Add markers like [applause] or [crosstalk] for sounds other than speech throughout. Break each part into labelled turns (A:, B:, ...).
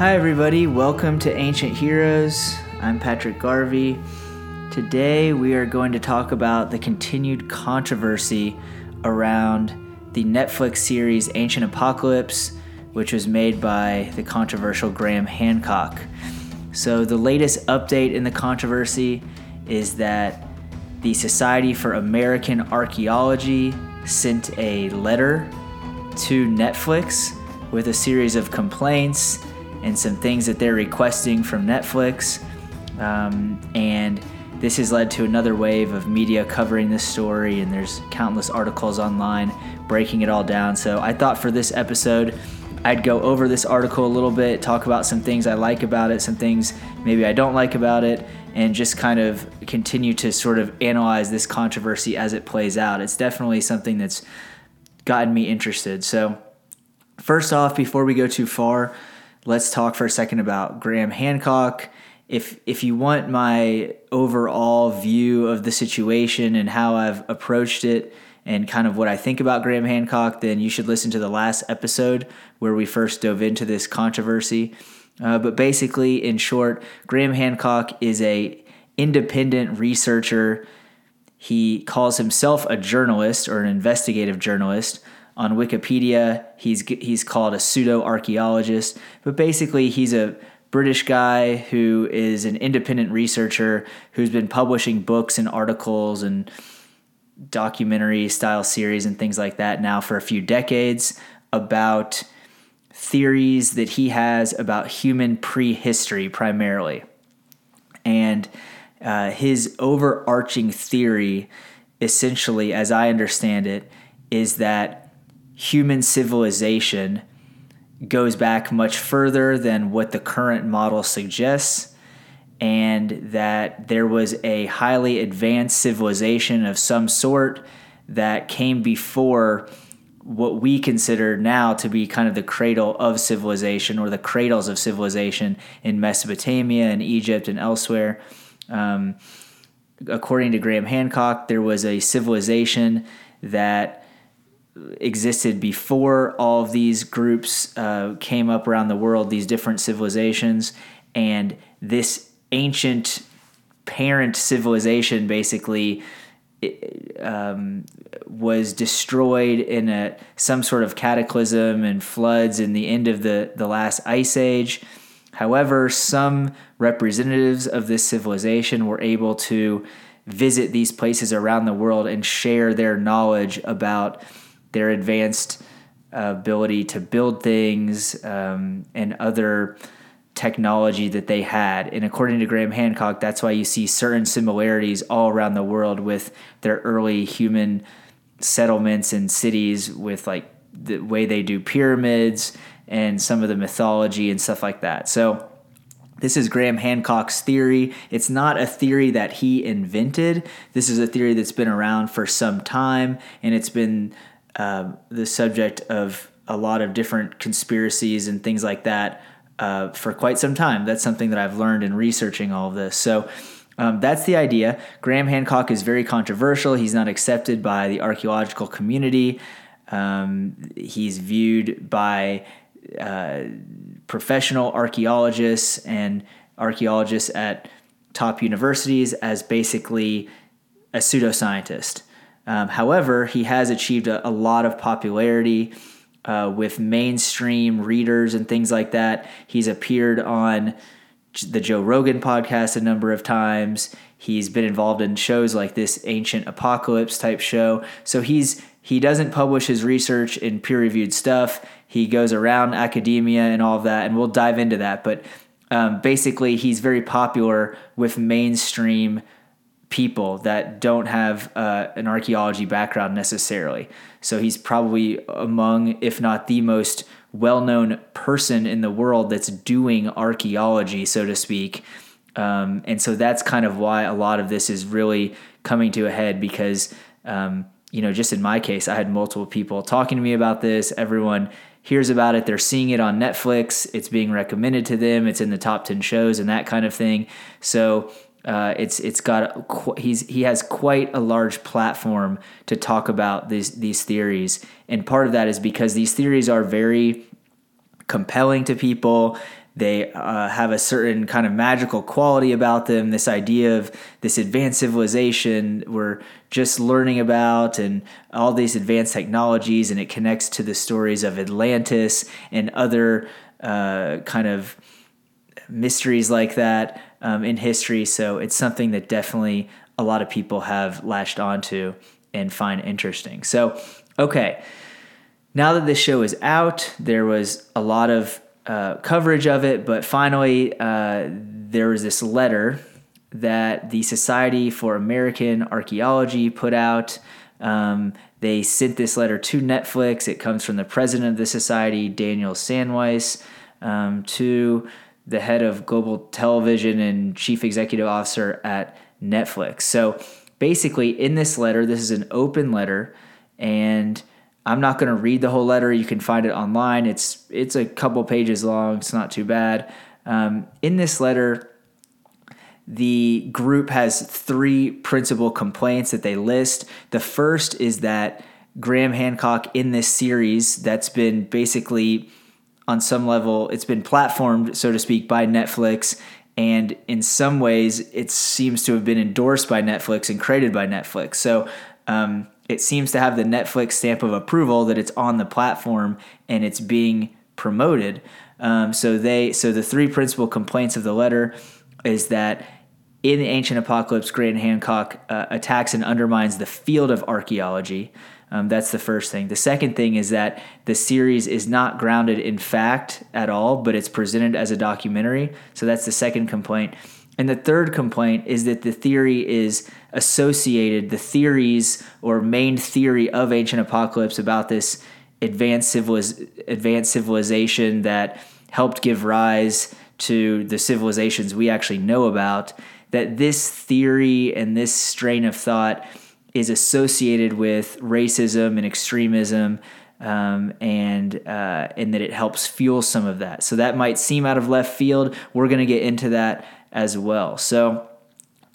A: Hi, everybody. Welcome to Ancient Heroes. I'm Patrick Garvey. Today, we are going to talk about the continued controversy around the Netflix series Ancient Apocalypse, which was made by the controversial Graham Hancock. So, the latest update in the controversy is that the Society for American Archaeology sent a letter to Netflix with a series of complaints and some things that they're requesting from Netflix. Um, and this has led to another wave of media covering this story, and there's countless articles online breaking it all down. So I thought for this episode, I'd go over this article a little bit, talk about some things I like about it, some things maybe I don't like about it, and just kind of continue to sort of analyze this controversy as it plays out. It's definitely something that's gotten me interested. So, first off, before we go too far, let's talk for a second about Graham Hancock. If if you want my overall view of the situation and how I've approached it and kind of what I think about Graham Hancock, then you should listen to the last episode where we first dove into this controversy. Uh, but basically, in short, Graham Hancock is a independent researcher. He calls himself a journalist or an investigative journalist. On Wikipedia, he's he's called a pseudo archaeologist, but basically he's a British guy who is an independent researcher who's been publishing books and articles and documentary style series and things like that now for a few decades about theories that he has about human prehistory primarily. And uh, his overarching theory, essentially, as I understand it, is that human civilization goes back much further than what the current model suggests, and that there was a highly advanced civilization of some sort that came before what we consider now to be kind of the cradle of civilization or the cradles of civilization in Mesopotamia and Egypt and elsewhere. Um, according to Graham Hancock, there was a civilization that existed before all of these groups uh, came up around the world, these different civilizations, and this ancient parent civilization basically um, was destroyed in a some sort of cataclysm and floods in the end of the, the last ice age. However, some representatives of this civilization were able to visit these places around the world and share their knowledge about their advanced uh, ability to build things um, and other technology that they had. And according to Graham Hancock, that's why you see certain similarities all around the world with their early human settlements and cities, with like the way they do pyramids and some of the mythology and stuff like that. So, this is Graham Hancock's theory. It's not a theory that he invented. This is a theory that's been around for some time, and it's been uh, the subject of a lot of different conspiracies and things like that uh, for quite some time. That's something that I've learned in researching all of this. So um, that's the idea. Graham Hancock is very controversial. He's not accepted by the archaeological community. Um, he's viewed by uh, professional archaeologists and archaeologists at top universities as basically a pseudoscientist. Um, however, he has achieved a, a lot of popularity uh, with mainstream readers and things like that. He's appeared on the Joe Rogan podcast a number of times. He's been involved in shows like this ancient apocalypse type show. So he's he doesn't publish his research in peer reviewed stuff. He goes around academia and all of that, and we'll dive into that. But um, basically, he's very popular with mainstream people that don't have uh, an archaeology background necessarily. So he's probably among, if not the most well known person in the world that's doing archaeology, so to speak. Um, and so that's kind of why a lot of this is really coming to a head because, um, you know, just in my case, I had multiple people talking to me about this. Everyone hears about it, they're seeing it on Netflix, it's being recommended to them, it's in the top 10 shows and that kind of thing. So uh, it's it's got he's he has quite a large platform to talk about these these theories, and part of that is because these theories are very compelling to people. they uh, have a certain kind of magical quality about them. This idea of this advanced civilization we're just learning about, and all these advanced technologies, and it connects to the stories of Atlantis and other uh, kind of mysteries like that um, in history. So it's something that definitely a lot of people have latched onto and find interesting. So, okay, now that this show is out, there was a lot of uh, coverage of it, but finally, uh, there was this letter that the Society for American Archaeology put out. Um, they sent this letter to Netflix. It comes from the president of the society, Daniel Sandweiss, um, to the head of global television and chief executive officer at Netflix. So basically, in this letter, this is an open letter, and I'm not going to read the whole letter. You can find it online. It's it's a couple pages long. It's not too bad. Um, in this letter, the group has three principal complaints that they list. The first is that Graham Hancock in this series that's been basically on some level it's been platformed so to speak by Netflix and in some ways it seems to have been endorsed by Netflix and created by Netflix. So um, it seems to have the Netflix stamp of approval that it's on the platform and it's being promoted. Um, so they so the three principal complaints of the letter is that in the ancient apocalypse, Graham Hancock uh, attacks and undermines the field of archaeology. Um, that's the first thing. The second thing is that the series is not grounded in fact at all, but it's presented as a documentary. So that's the second complaint. And the third complaint is that the theory is associated, the theories or main theory of ancient apocalypse about this advanced, civiliz- advanced civilization that helped give rise to the civilizations we actually know about, that this theory and this strain of thought is associated with racism and extremism, um, and uh, and that it helps fuel some of that. So that might seem out of left field. We're going to get into that as well. So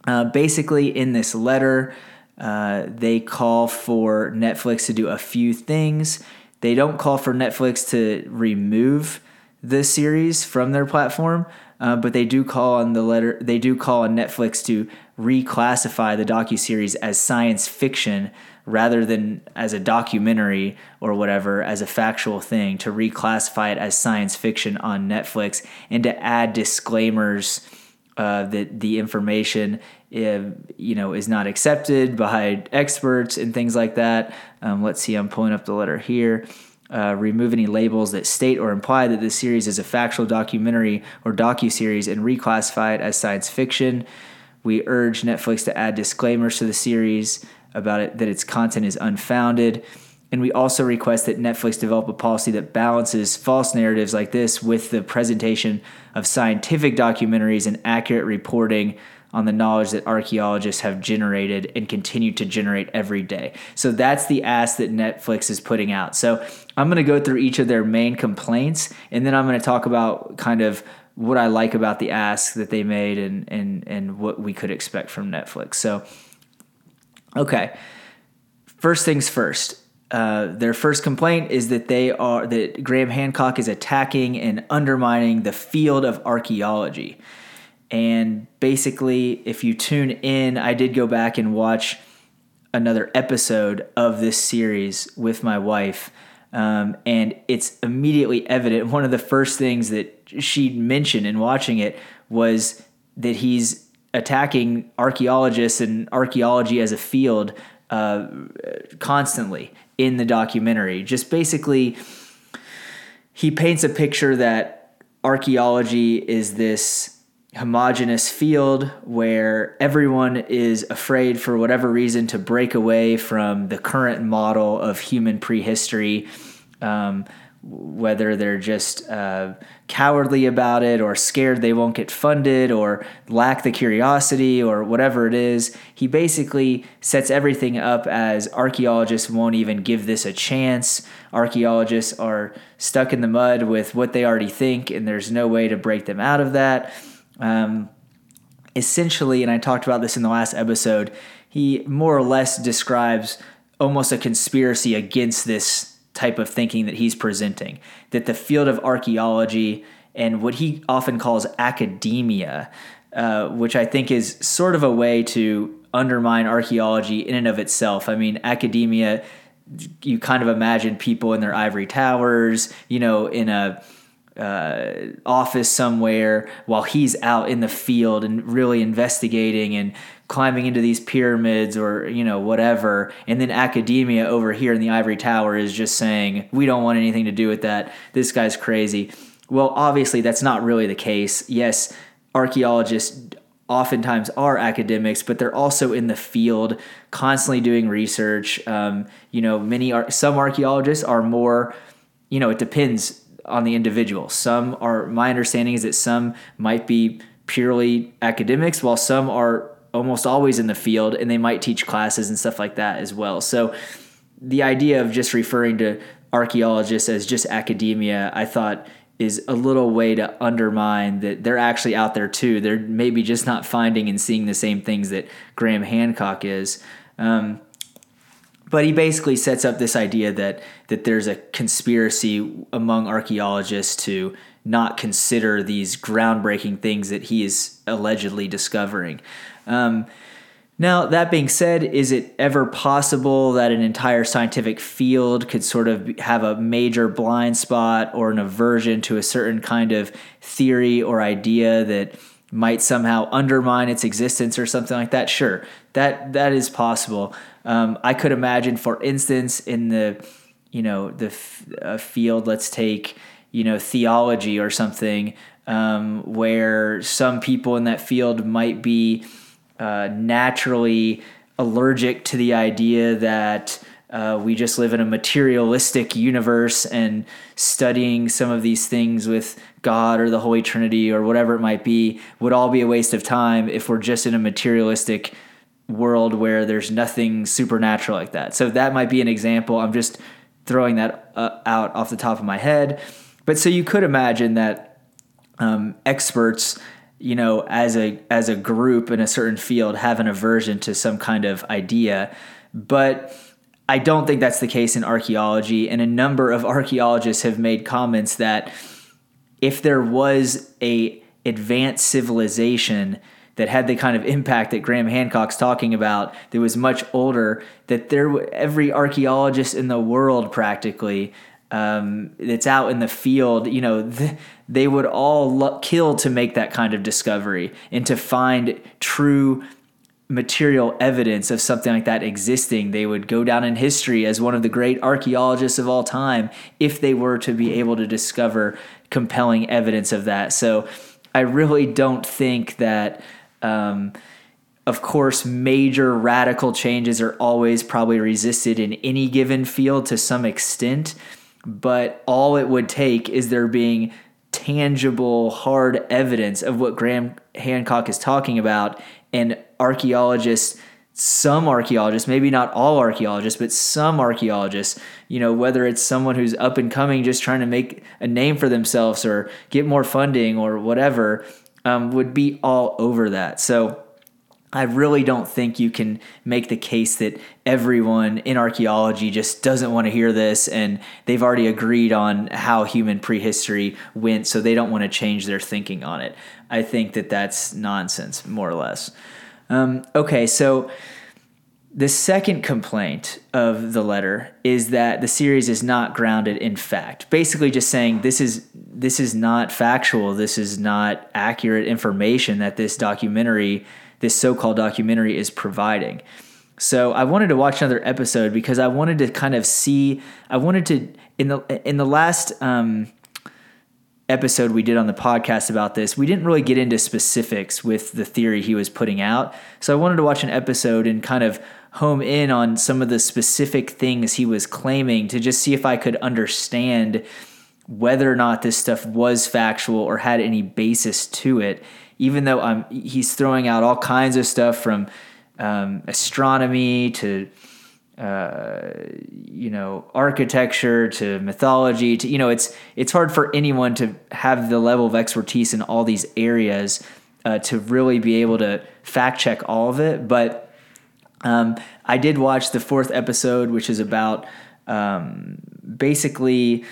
A: uh, basically, in this letter, uh, they call for Netflix to do a few things. They don't call for Netflix to remove the series from their platform, uh, but they do call on the letter. They do call on Netflix to reclassify the docu series as science fiction rather than as a documentary or whatever as a factual thing. To reclassify it as science fiction on Netflix and to add disclaimers uh, that the information uh, you know is not accepted by experts and things like that. Um, let's see. I'm pulling up the letter here uh, remove any labels that state or imply that this series is a factual documentary or docu-series and reclassify it as science fiction. We urge Netflix to add disclaimers to the series about it that its content is unfounded. And we also request that Netflix develop a policy that balances false narratives like this with the presentation of scientific documentaries and accurate reporting on the knowledge that archaeologists have generated and continue to generate every day. So that's the ask that Netflix is putting out. So I'm going to go through each of their main complaints and then I'm going to talk about kind of what I like about the ask that they made and and and what we could expect from Netflix. So okay. First things first. Uh, their first complaint is that they are that Graham Hancock is attacking and undermining the field of archaeology. And basically, if you tune in, I did go back and watch another episode of this series with my wife. Um, and it's immediately evident. One of the first things that she mentioned in watching it was that he's attacking archaeologists and archaeology as a field uh, constantly in the documentary. Just basically, he paints a picture that archaeology is this homogenous field where everyone is afraid for whatever reason to break away from the current model of human prehistory um, whether they're just uh, cowardly about it or scared they won't get funded or lack the curiosity or whatever it is he basically sets everything up as archaeologists won't even give this a chance. Archaeologists are stuck in the mud with what they already think and there's no way to break them out of that. Um, essentially, and I talked about this in the last episode, he more or less describes almost a conspiracy against this type of thinking that he's presenting. That the field of archaeology and what he often calls academia, uh, which I think is sort of a way to undermine archaeology in and of itself. I mean, academia, you kind of imagine people in their ivory towers, you know, in a uh, office somewhere while he's out in the field and really investigating and climbing into these pyramids or you know whatever. And then academia over here in the ivory tower is just saying we don't want anything to do with that. This guy's crazy. Well obviously that's not really the case. Yes archaeologists oftentimes are academics but they're also in the field constantly doing research. Um, you know many are some archaeologists are more you know it depends on the individual. Some are my understanding is that some might be purely academics while some are almost always in the field and they might teach classes and stuff like that as well. So the idea of just referring to archaeologists as just academia, I thought is a little way to undermine that they're actually out there too. They're maybe just not finding and seeing the same things that Graham Hancock is. Um, but he basically sets up this idea that that there's a conspiracy among archaeologists to not consider these groundbreaking things that he is allegedly discovering. Um, now, that being said, is it ever possible that an entire scientific field could sort of have a major blind spot or an aversion to a certain kind of theory or idea that might somehow undermine its existence or something like that? Sure, that that is possible. Um, I could imagine, for instance, in the you know the f- uh, field, let's take you know theology or something, um, where some people in that field might be uh, naturally allergic to the idea that uh, we just live in a materialistic universe and studying some of these things with God or the Holy Trinity or whatever it might be would all be a waste of time if we're just in a materialistic world where there's nothing supernatural like that. So that might be an example. I'm just throwing that uh, out off the top of my head. But so you could imagine that um, experts you know as a as a group in a certain field have an aversion to some kind of idea. But i don't think that's the case in archaeology and a number of archaeologists have made comments that if there was a advanced civilization that had the kind of impact that Graham Hancock's talking about that was much older that there every archaeologist in the world practically um, that's out in the field, you know, [laughs] th- they would all lo- kill to make that kind of discovery and to find true material evidence of something like that existing. They would go down in history as one of the great archaeologists of all time if they were to be able to discover compelling evidence of that. So I really don't think that. Um, of course, major radical changes are always probably resisted in any given field to some extent but all it would take is there being tangible, hard evidence of what Graham Hancock is talking about, and archaeologists. Some archaeologists, maybe not all archaeologists, but some archaeologists, you know, whether it's someone who's up and coming, just trying to make a name for themselves or get more funding or whatever, um, would be all over that. So, I really don't think you can make the case that everyone in archaeology just doesn't want to hear this and they've already agreed on how human prehistory went, so they don't want to change their thinking on it. I think that that's nonsense, more or less. Um, okay, so the second complaint of the letter is that the series is not grounded in fact. Basically, just saying this is this is not factual. This is not accurate information that this documentary this so-called documentary is providing. So I wanted to watch another episode because I wanted to kind of see. I wanted to in the in the last um, episode we did on the podcast about this. We didn't really get into specifics with the theory he was putting out. So I wanted to watch an episode and kind of home in on some of the specific things he was claiming to just see if I could understand whether or not this stuff was factual or had any basis to it even though he's throwing out all kinds of stuff from um, astronomy to uh, you know architecture to mythology to you know it's it's hard for anyone to have the level of expertise in all these areas uh, to really be able to fact check all of it. But um, I did watch the fourth episode which is about um, basically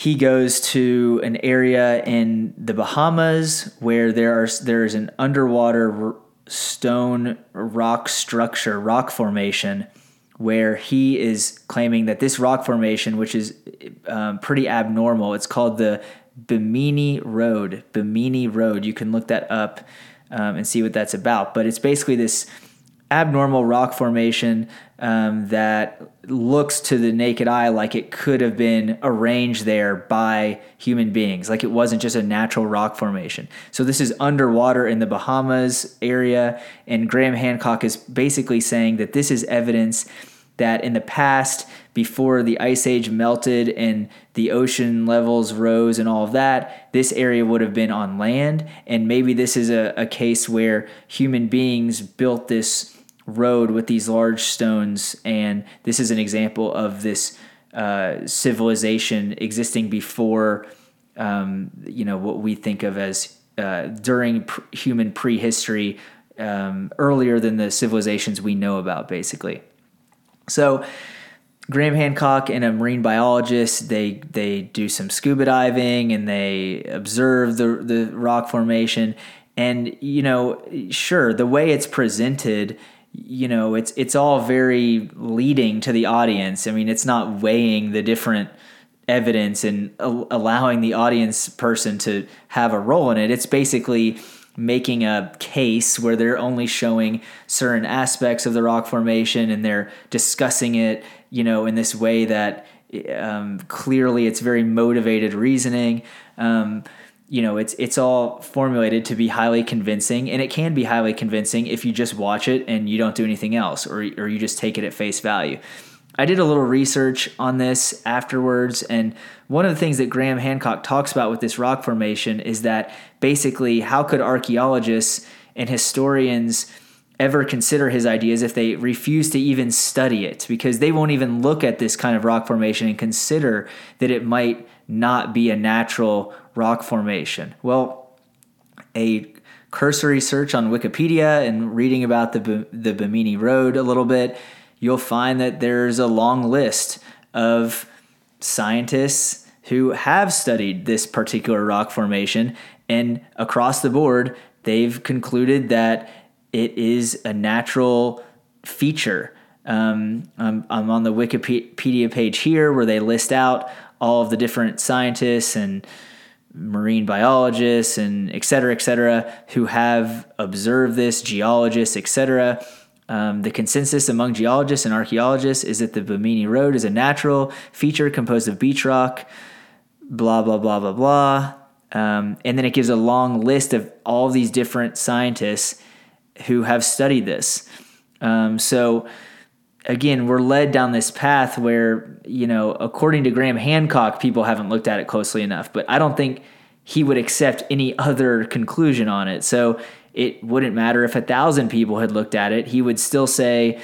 A: he goes to an area in the Bahamas where there are there's an underwater stone rock structure, rock formation, where he is claiming that this rock formation, which is um, pretty abnormal, it's called the Bimini Road. Bimini Road. You can look that up um, and see what that's about. But it's basically this abnormal rock formation um, that looks to the naked eye like it could have been arranged there by human beings, like it wasn't just a natural rock formation. So, this is underwater in the Bahamas area, and Graham Hancock is basically saying that this is evidence that in the past, before the ice age melted and the ocean levels rose and all of that, this area would have been on land. And maybe this is a, a case where human beings built this road with these large stones, and this is an example of this uh, civilization existing before, um, you know, what we think of as uh, during pr- human prehistory, um, earlier than the civilizations we know about, basically. So. Graham Hancock and a marine biologist they they do some scuba diving and they observe the the rock formation and you know sure the way it's presented you know it's it's all very leading to the audience. I mean it's not weighing the different evidence and allowing the audience person to have a role in it. It's basically making a case where they're only showing certain aspects of the rock formation and they're discussing it you know in this way that um, clearly it's very motivated reasoning. Um, you know it's it's all formulated to be highly convincing and it can be highly convincing if you just watch it and you don't do anything else or or you just take it at face value. I did a little research on this afterwards and one of the things that Graham Hancock talks about with this rock formation is that basically how could archaeologists and historians ever consider his ideas if they refuse to even study it because they won't even look at this kind of rock formation and consider that it might not be a natural rock formation? Well, a cursory search on Wikipedia and reading about the, the Bimini Road a little bit, you'll find that there's a long list of scientists who have studied this particular rock formation, and across the board, they've concluded that it is a natural feature. Um, I'm, I'm on the Wikipedia page here where they list out all of the different scientists and marine biologists and et cetera, et cetera, who have observed this, geologists, et cetera. Um, the consensus among geologists and archaeologists is that the Bimini Road is a natural feature composed of beach rock, blah, blah, blah, blah, blah. Um, and then it gives a long list of all these different scientists who have studied this. Um, so, again, we're led down this path where, you know, according to Graham Hancock, people haven't looked at it closely enough, but I don't think he would accept any other conclusion on it. So it wouldn't matter if a thousand people had looked at it. He would still say,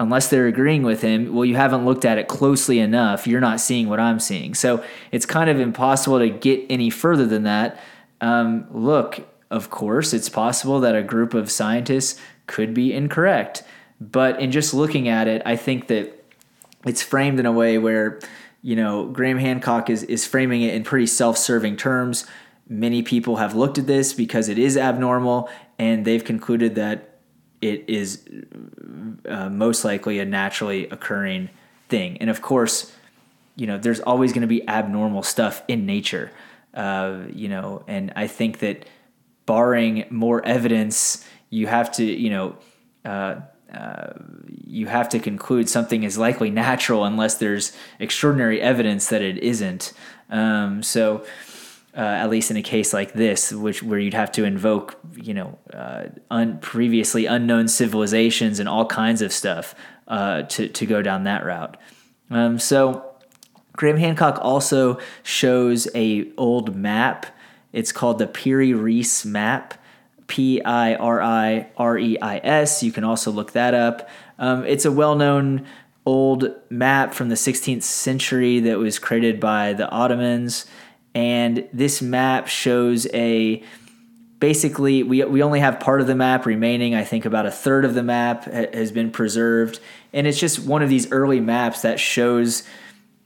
A: unless they're agreeing with him, well, you haven't looked at it closely enough. You're not seeing what I'm seeing. So it's kind of impossible to get any further than that. Um, look, of course, it's possible that a group of scientists could be incorrect. But in just looking at it, I think that it's framed in a way where, you know, Graham Hancock is, is framing it in pretty self serving terms. Many people have looked at this because it is abnormal and they've concluded that it is uh, most likely a naturally occurring thing. And of course, you know, there's always going to be abnormal stuff in nature, uh, you know, and I think that barring more evidence, you have to, you know, uh, you have to conclude something is likely natural unless there's extraordinary evidence that it isn't. Um, so, uh, at least in a case like this, which where you'd have to invoke, you know, uh, un- previously unknown civilizations and all kinds of stuff uh, to to go down that route. Um, so, Graham Hancock also shows a old map. It's called the Piri Reis map P I R I R E I S. You can also look that up. Um, it's a well known old map from the 16th century that was created by the Ottomans. And this map shows a basically, we, we only have part of the map remaining. I think about a third of the map ha- has been preserved. And it's just one of these early maps that shows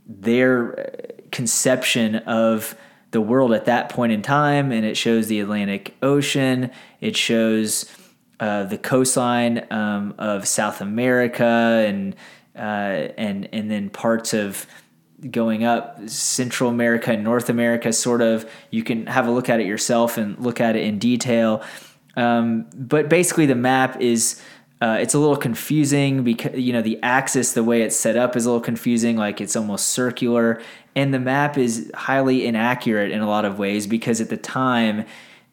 A: their conception of the world at that point in time, and it shows the Atlantic Ocean. It shows uh, the coastline um, of South America and uh, and and then parts of going up Central America and North America. Sort of, you can have a look at it yourself and look at it in detail. Um, but basically, the map is. Uh, it's a little confusing because you know the axis, the way it's set up, is a little confusing. Like it's almost circular, and the map is highly inaccurate in a lot of ways because at the time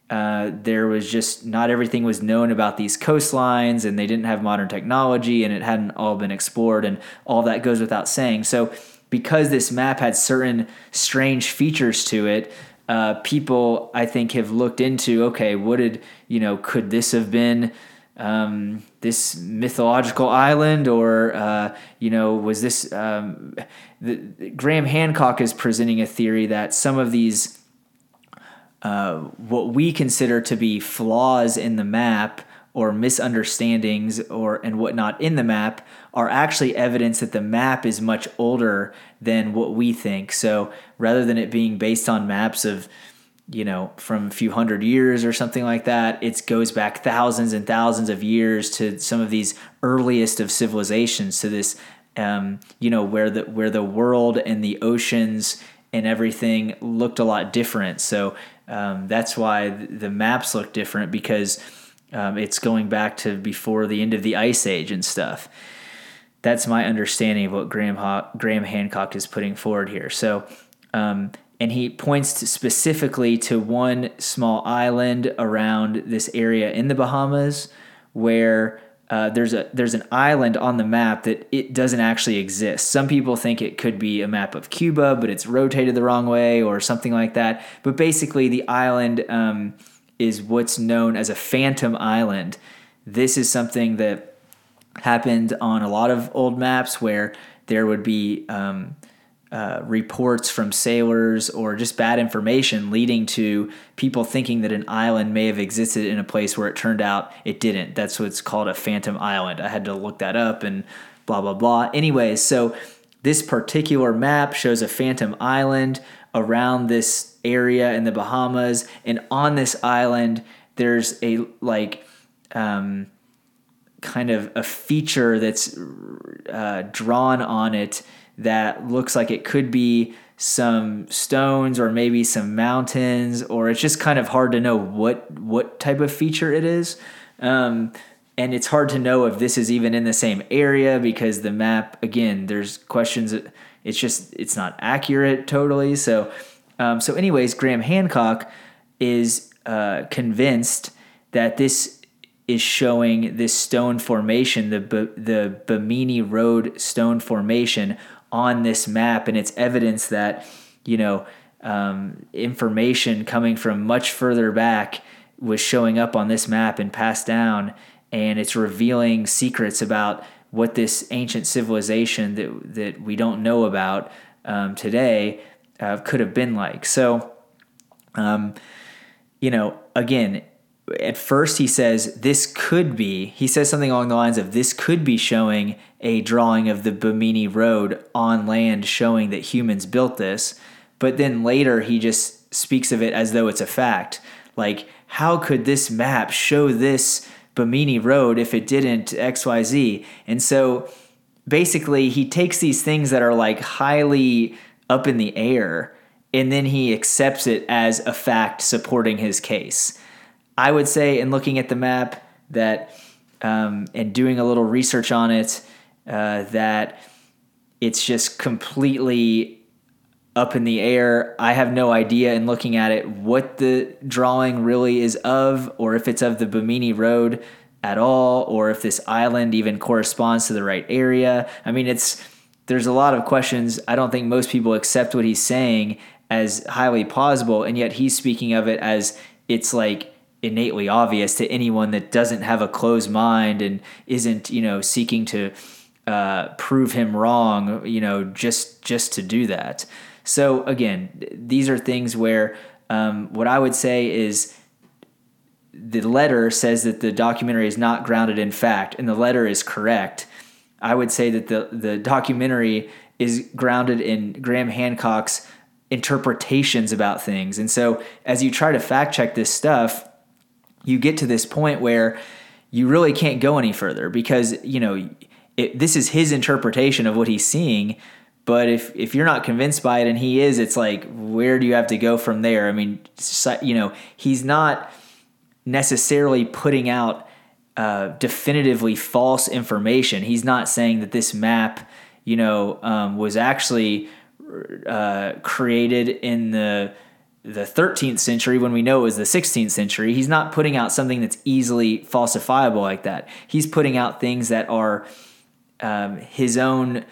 A: uh, there was just not everything was known about these coastlines and they didn't have modern technology and it hadn't all been explored and all that goes without saying so because this map had certain strange features to it uh, people i think have looked into okay what did you know could this have been um, this mythological island or uh, you know was this um, the, graham hancock is presenting a theory that some of these uh, what we consider to be flaws in the map or misunderstandings or and whatnot in the map are actually evidence that the map is much older than what we think. So rather than it being based on maps of you know from a few hundred years or something like that, it goes back thousands and thousands of years to some of these earliest of civilizations. To this, um, you know, where the where the world and the oceans and everything looked a lot different. So um, that's why the maps look different because um, it's going back to before the end of the ice age and stuff. That's my understanding of what Graham Graham Hancock is putting forward here. So, um, and he points to specifically to one small island around this area in the Bahamas where uh, there's a there's an island on the map that it doesn't actually exist. Some people think it could be a map of Cuba, but it's rotated the wrong way or something like that. But basically, the island um, is what's known as a phantom island. This is something that happened on a lot of old maps where there would be um, uh, reports from sailors or just bad information leading to people thinking that an island may have existed in a place where it turned out it didn't. That's what's called a phantom island. I had to look that up and blah, blah, blah. Anyways, so this particular map shows a phantom island around this area in the Bahamas. And on this island, there's a like, um, kind of a feature that's uh, drawn on it that looks like it could be some stones or maybe some mountains or it's just kind of hard to know what what type of feature it is. Um, and it's hard to know if this is even in the same area because the map again there's questions it's just it's not accurate totally. So um, so anyways graham hancock is uh, convinced that this is showing this stone formation the the bimini road stone formation on this map, and it's evidence that you know um, information coming from much further back was showing up on this map and passed down, and it's revealing secrets about what this ancient civilization that that we don't know about um, today uh, could have been like. So, um, you know, again, at first he says this could be he says something along the lines of this could be showing a drawing of the Bimini Road on land showing that humans built this. But then later he just speaks of it as though it's a fact. Like how could this map show this Bimini Road if it didn't XYZ and so basically he takes these things that are like highly up in the air and then he accepts it as a fact supporting his case I would say, in looking at the map, that um, and doing a little research on it, uh, that it's just completely up in the air. I have no idea in looking at it what the drawing really is of, or if it's of the Bimini Road at all, or if this island even corresponds to the right area. I mean, it's there's a lot of questions. I don't think most people accept what he's saying as highly plausible, and yet he's speaking of it as it's like innately obvious to anyone that doesn't have a closed mind and isn't you know seeking to uh, prove him wrong you know just just to do that so again these are things where um, what i would say is the letter says that the documentary is not grounded in fact and the letter is correct i would say that the, the documentary is grounded in Graham Hancock's interpretations about things. And so as you try to fact check this stuff, you get to this point where you really can't go any further because, you know, it, this is his interpretation of what he's seeing. But if, if you're not convinced by it and he is, it's like, where do you have to go from there? I mean, you know, he's not necessarily putting out uh, definitively false information. He's not saying that this map, you know, um, was actually uh, created in the the 13th century when we know it was the 16th century. He's not putting out something that's easily falsifiable like that. He's putting out things that are um, his own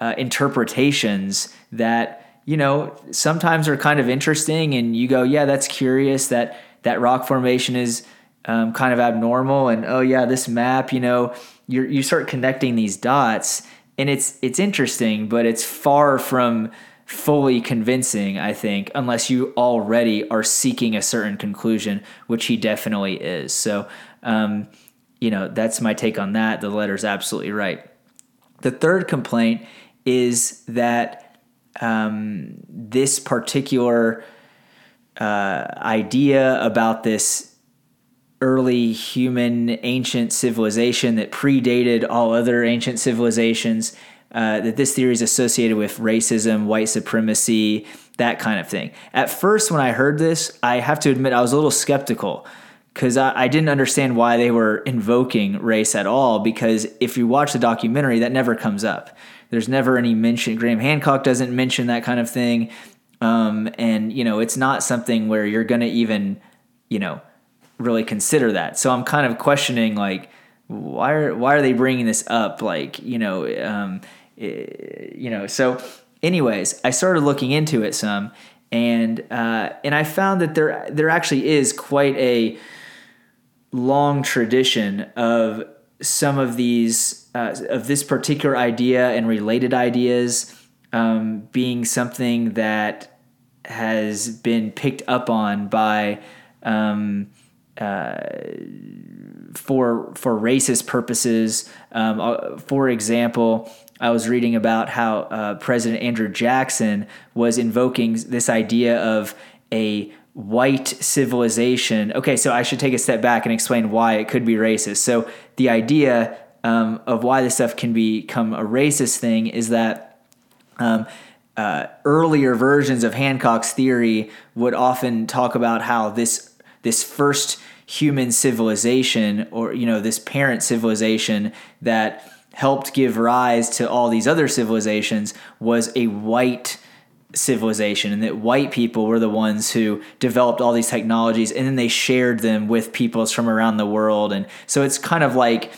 A: uh, interpretations that you know sometimes are kind of interesting, and you go, yeah, that's curious that that rock formation is um, kind of abnormal, and oh yeah, this map, you know, you you start connecting these dots, and it's it's interesting, but it's far from fully convincing, I think, unless you already are seeking a certain conclusion, which he definitely is. So, um, you know, that's my take on that. The letter's absolutely right. The third complaint is that um, this particular uh, idea about this early human ancient civilization that predated all other ancient civilizations uh, that this theory is associated with racism, white supremacy, that kind of thing. At first, when I heard this, I have to admit I was a little skeptical because I, I, didn't understand why they were invoking race at all. Because if you watch the documentary, that never comes up. There's never any mention. Graham Hancock doesn't mention that kind of thing. Um, and, you know, it's not something where you're going to even, you know, really consider that. So I'm kind of questioning, like, why are why are they bringing this up? Like, you know, um, Eh, you know, so anyways, I started looking into it some, and uh, and I found that there there actually is quite a long tradition of some of these uh, of this particular idea and related ideas um, being something that has been picked up on by um, uh, for for racist purposes. Um, uh, for example, I was reading about how uh, President Andrew Jackson was invoking this idea of a white civilization. Okay, so I should take a step back and explain why it could be racist. So the idea um, of why this stuff can become a racist thing is that. Um, uh, earlier versions of Hancock's theory would often talk about how this this first human civilization, or you know, this parent civilization that helped give rise to all these other civilizations was a white civilization and that white people were the ones who developed all these technologies and then they shared them with peoples from around the world. And so it's kind of like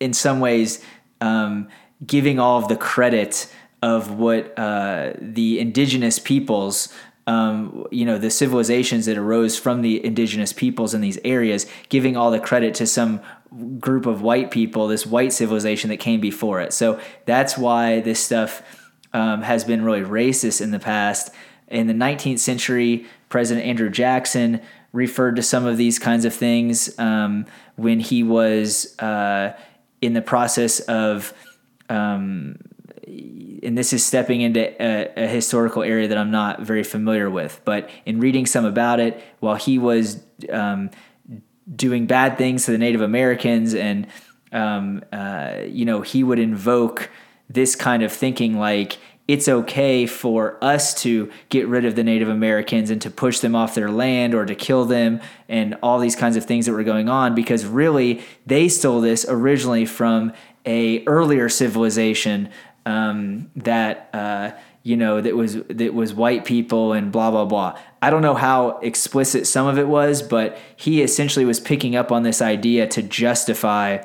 A: in some ways um, giving all of the credit of what uh, the indigenous peoples um, you know the civilizations that arose from the indigenous peoples in these areas giving all the credit to some group of white people, this white civilization that came before it. So that's why this stuff um, has been really racist in the past. In the 19th century, President Andrew Jackson referred to some of these kinds of things um, when he was uh, in the process of. Um, and this is stepping into a, a, historical area that I'm not very familiar with, but in reading some about it, while he was um, doing bad things to the Native Americans, and um, uh, you know he would invoke this kind of thinking like it's okay for us to get rid of the Native Americans and to push them off their land or to kill them and all these kinds of things that were going on because really they stole this originally from a earlier civilization um, that uh, you know that was that was white people and blah blah blah. I don't know how explicit some of it was, but he essentially was picking up on this idea to justify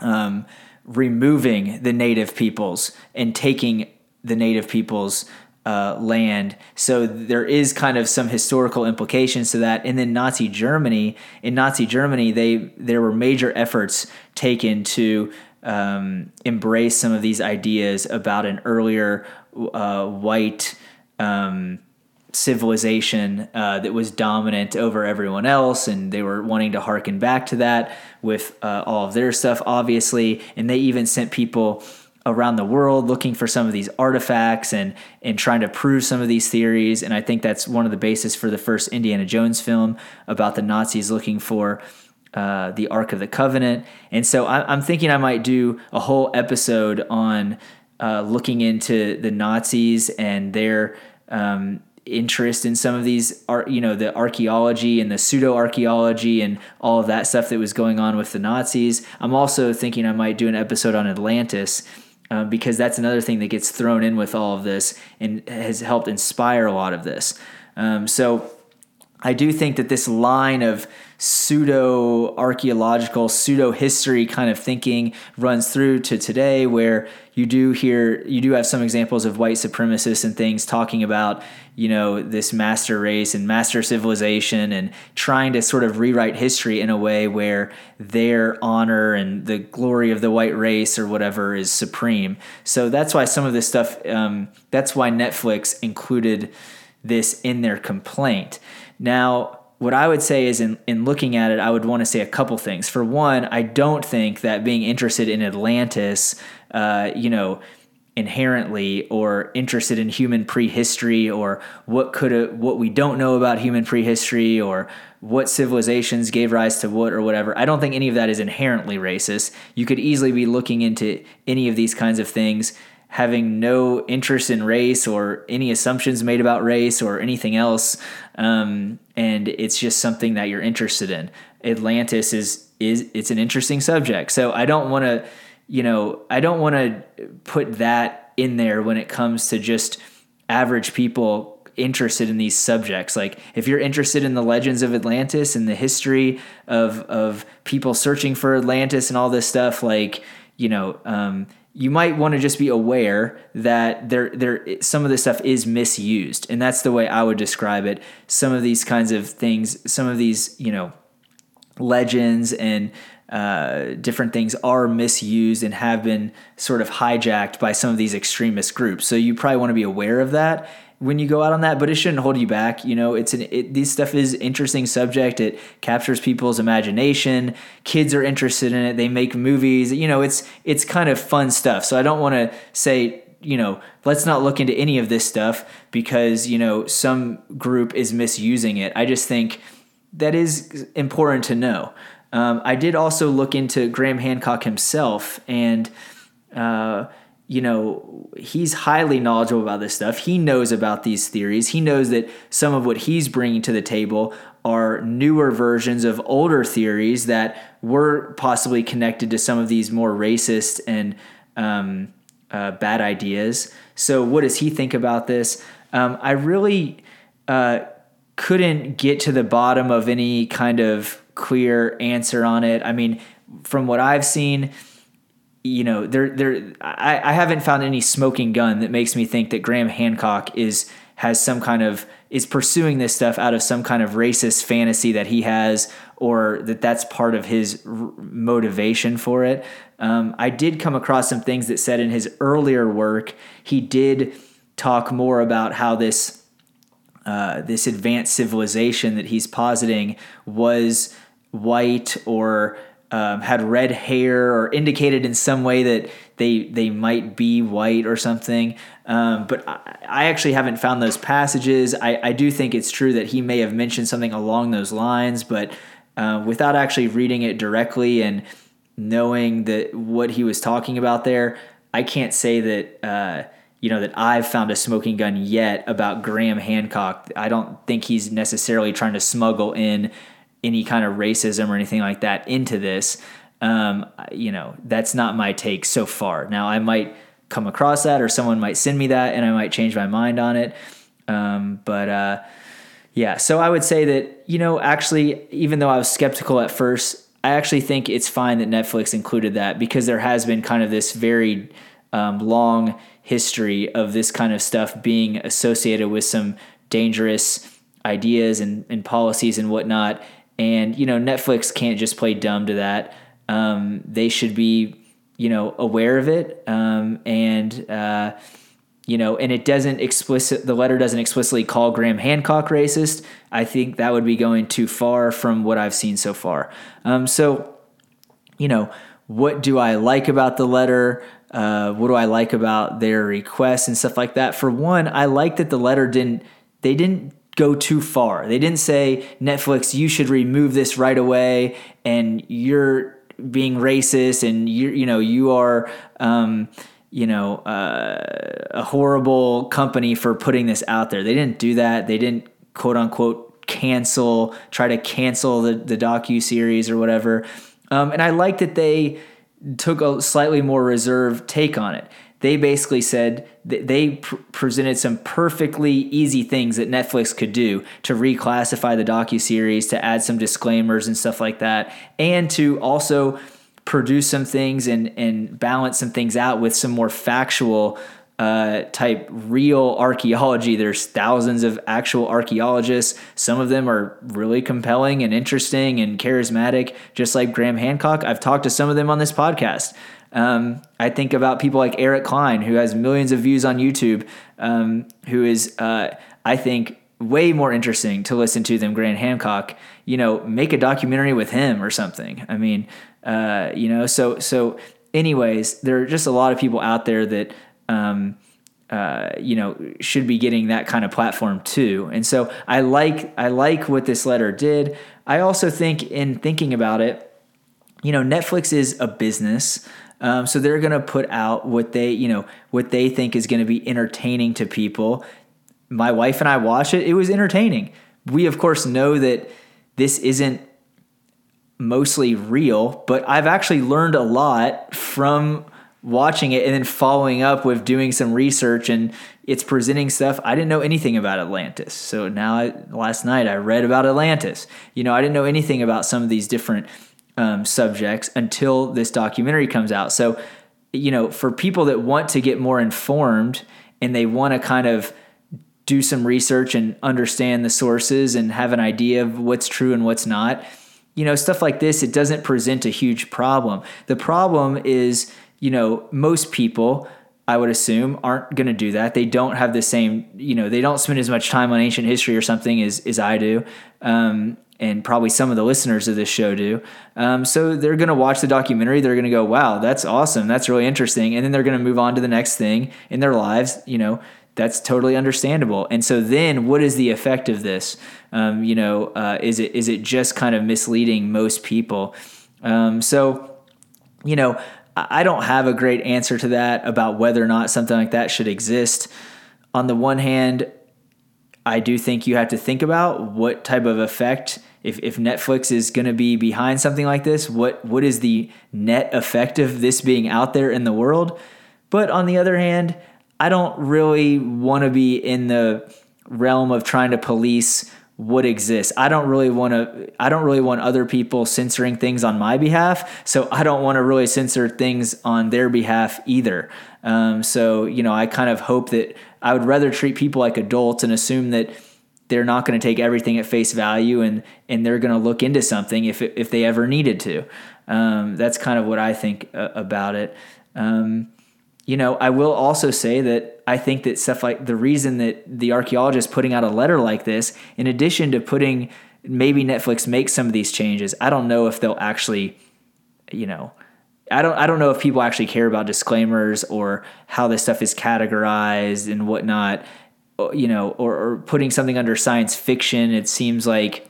A: um, removing the native peoples and taking the native peoples uh, land. So there is kind of some historical implications to that. And then Nazi Germany, in Nazi Germany, they there were major efforts taken to um, embrace some of these ideas about an earlier uh, white um, civilization uh, that was dominant over everyone else, and they were wanting to harken back to that with uh, all of their stuff, obviously. And they even sent people around the world looking for some of these artifacts and and trying to prove some of these theories and I think that's one of the basis for the first Indiana Jones film about the Nazis looking for uh, the Ark of the Covenant and so I, am thinking I might do a whole episode on uh, looking into the Nazis and their um, interest in some of these art, you know, the archaeology and the pseudo archaeology and all of that stuff that was going on with the Nazis. I'm also thinking I might do an episode on Atlantis. Um, because that's another thing that gets thrown in with all of this and has helped inspire a lot of this. Um, so I do think that this line of pseudo archaeological, pseudo history kind of thinking runs through to today, where you do hear, you do have some examples of white supremacists and things talking about, you know, this master race and master civilization and trying to sort of rewrite history in a way where their honor and the glory of the white race or whatever is supreme. So that's why some of this stuff, um, that's why Netflix included this in their complaint. Now, what I would say is in, in looking at it, I would want to say a couple things. For one, I don't think that being interested in Atlantis, uh, you know, inherently or interested in human prehistory or what could what we don't know about human prehistory or what civilizations gave rise to what or whatever. I don't think any of that is inherently racist. You could easily be looking into any of these kinds of things having no interest in race or any assumptions made about race or anything else, um, and it's just something that you're interested in. Atlantis is is it's an interesting subject, so I don't want to, you know, I don't want to put that in there when it comes to just average people interested in these subjects. Like if you're interested in the legends of Atlantis and the history of of people searching for Atlantis and all this stuff, like you know. Um, you might want to just be aware that there there some of this stuff is misused and that's the way I would describe it. Some of these kinds of things some of these you know legends and uh, different things are misused and have been sort of hijacked by some of these extremist groups. So you probably want to be aware of that when you go out on that, but it shouldn't hold you back. You know, it's an it, this stuff is interesting subject. It captures people's imagination. Kids are interested in it. They make movies. You know, it's it's kind of fun stuff. So I don't want to say you know let's not look into any of this stuff because you know some group is misusing it. I just think that is important to know. Um, I did also look into Graham Hancock himself and. Uh, you know, he's highly knowledgeable about this stuff. He knows about these theories. He knows that some of what he's bringing to the table are newer versions of older theories that were possibly connected to some of these more racist and um, uh, bad ideas. So, what does he think about this? Um, I really uh, couldn't get to the bottom of any kind of clear answer on it. I mean, from what I've seen, you know, there there I, I haven't found any smoking gun that makes me think that Graham Hancock is has some kind of is pursuing this stuff out of some kind of racist fantasy that he has or that that's part of his r- motivation for it. Um, I did come across some things that said in his earlier work he did talk more about how this uh, this advanced civilization that he's positing was white or um, had red hair or indicated in some way that they they might be white or something. Um, but I, I, actually haven't found those passages. I, I, do think it's true that he may have mentioned something along those lines, but uh, without actually reading it directly and knowing that what he was talking about there, I can't say that. Uh, you know that I've found a smoking gun yet about Graham Hancock. I don't think he's necessarily trying to smuggle in any kind of racism or anything like that into this. Um, you know, that's not my take so far. Now, I might come across that, or someone might send me that, and I might change my mind on it. Um, but uh, yeah, so I would say that you know, actually, even though I was skeptical at first, I actually think it's fine that Netflix included that because there has been kind of this very um, long history of this kind of stuff being associated with some dangerous ideas and, and policies and whatnot and, you know, Netflix can't just play dumb to that. Um, they should be, you know, aware of it. Um, and, uh, you know, and it doesn't explicit, the letter doesn't explicitly call Graham Hancock racist. I think that would be going too far from what I've seen so far. Um, so, you know, what do I like about the letter? Uh, what do I like about their requests and stuff like that? For one, I like that the letter didn't they didn't go too far. They didn't say Netflix, you should remove this right away, and you're being racist, and you're you know you are. Um, you know, uh, a horrible company for putting this out there. They didn't do that. They didn't quote unquote cancel, try to cancel the the docu series or whatever. Um, and I like that they took a slightly more reserved take on it they basically said they pr- presented some perfectly easy things that Netflix could do to reclassify the docu series, to add some disclaimers and stuff like that, and to also produce some things and and balance some things out with some more factual uh, type real archaeology. There's thousands of actual archaeologists. Some of them are really compelling and interesting and charismatic, just like Graham Hancock. I've talked to some of them on this podcast. Um, I think about people like Eric Cline, who has millions of views on YouTube, um, who is, uh, I think, way more interesting to listen to than Graham Hancock. You know, make a documentary with him or something. I mean, uh, you know, so so. Anyways, there are just a lot of people out there that. Um, uh, you know should be getting that kind of platform too and so i like i like what this letter did i also think in thinking about it you know netflix is a business um, so they're going to put out what they, you know, what they think is going to be entertaining to people. My wife and I watch it. It was entertaining. We of course know that this isn't mostly real, but I've actually learned a lot from watching it and then following up with doing some research and it's presenting stuff I didn't know anything about Atlantis. So now I, last night I read about Atlantis. You know, I didn't know anything about some of these different um, subjects until this documentary comes out. So, you know, for people that want to get more informed and they want to kind of do some research and understand the sources and have an idea of what's true and what's not, you know, stuff like this, it doesn't present a huge problem. The problem is, you know, most people. I would assume aren't going to do that. They don't have the same, you know, they don't spend as much time on ancient history or something as, as I do. Um, and probably some of the listeners of this show do. Um, so they're going to watch the documentary. They're going to go, wow, that's awesome. That's really interesting. And then they're going to move on to the next thing in their lives. You know, that's totally understandable. And so then what is the effect of this? Um, you know, uh, is it is it just kind of misleading most people? Um, so, you know, I don't have a great answer to that about whether or not something like that should exist. On the one hand, I do think you have to think about what type of effect if, if Netflix is going to be behind something like this, what what is the net effect of this being out there in the world? But on the other hand, I don't really want to be in the realm of trying to police what exists. I don't really want to I don't really want other people censoring things on my behalf, so I don't want to really censor things on their behalf either. Um, so, you know, I kind of hope that I would rather treat people like adults and assume that they're not going to take everything at face value and and they're going to look into something if if they ever needed to. Um, that's kind of what I think uh, about it. Um, you know, I will also say that I think that stuff like the reason that the archaeologist putting out a letter like this, in addition to putting maybe Netflix makes some of these changes, I don't know if they'll actually, you know, I don't I don't know if people actually care about disclaimers or how this stuff is categorized and whatnot you know, or, or putting something under science fiction, it seems like,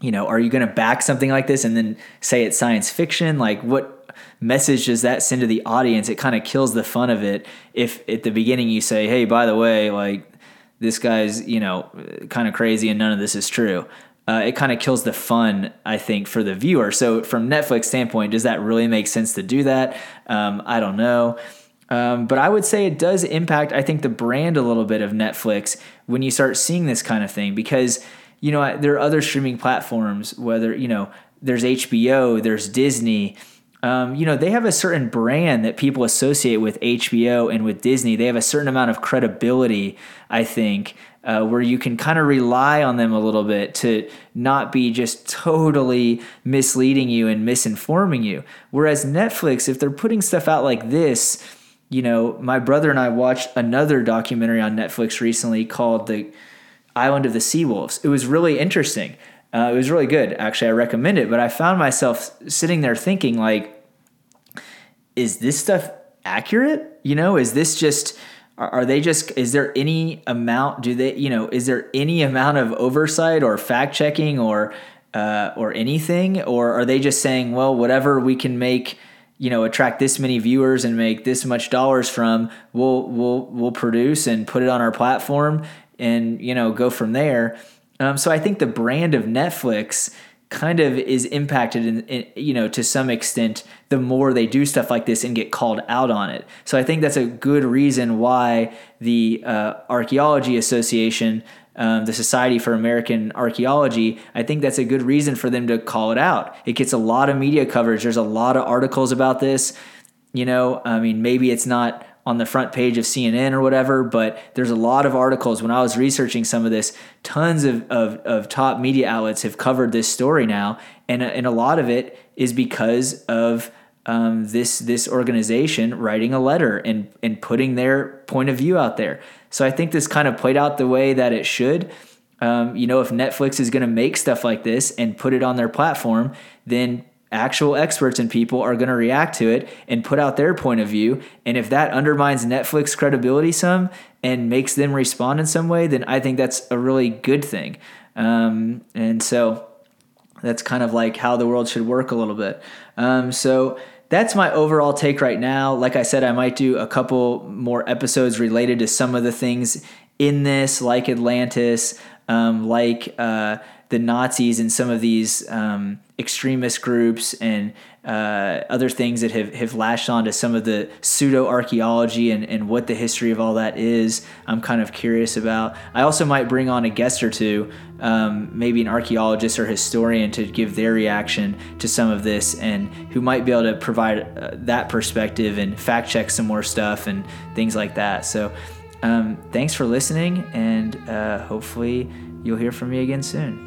A: you know, are you going to back something like this and then say it's science fiction? Like, what message does that send to the audience? It kind of kills the fun of it if at the beginning you say, hey, by the way, like, this guy's, you know, kind of crazy and none of this is true. Uh, it kind of kills the fun, I think, for the viewer. So, from Netflix standpoint, does that really make sense to do that? Um, I don't know. Um, but I would say it does impact, I think, the brand a little bit of Netflix when you start seeing this kind of thing because, you know, there are other streaming platforms, whether, you know, there's HBO, there's Disney. Um, you know, they have a certain brand that people associate with HBO and with Disney. They have a certain amount of credibility, I think, uh, where you can kind of rely on them a little bit to not be just totally misleading you and misinforming you. Whereas Netflix, if they're putting stuff out like this, you know, my brother and I watched another documentary on Netflix recently called The Island of the Seawolves. It was really interesting. Uh, it was really good. Actually, I recommend it. But I found myself sitting there thinking, like, is this stuff accurate? You know, is this just are, are they just is there any amount do they you know is there any amount of oversight or fact checking or uh, or anything or are they just saying well whatever we can make you know attract this many viewers and make this much dollars from we'll we'll we'll produce and put it on our platform and you know go from there. Um, so i think the brand of netflix kind of is impacted in, in, you know to some extent the more they do stuff like this and get called out on it. So i think that's a good reason why the uh, archaeology association um, the society for american archaeology i think that's a good reason for them to call it out it gets a lot of media coverage there's a lot of articles about this you know i mean maybe it's not on the front page of CNN or whatever, but there's a lot of articles. When I was researching some of this, tons of, of, of top media outlets have covered this story now. And, and a lot of it is because of um, this, this organization writing a letter and, and putting their point of view out there. So I think this kind of played out the way that it should. Um, you know, if Netflix is going to make stuff like this and put it on their platform, then actual experts and people are going to react to it and put out their point of view. And if that undermines Netflix credibility some and makes them respond in some way, then I think that's a really good thing. Um, and so that's kind of like how the world should work a little bit. Um, so that's my overall take right now. Like I said, I might do a couple more episodes related to some of the things in this, like Atlantis, um, like uh, the Nazis and some of these um, extremist groups and uh, other things that have, have lashed onto some of the pseudo archaeology and, and what the history of all that is. I'm kind of curious about. I also might bring on a guest or two, um, maybe an archaeologist or historian, to give their reaction to some of this and who might be able to provide uh, that perspective and fact check some more stuff and things like that. So, um, thanks for listening, and uh, hopefully, you'll hear from me again soon.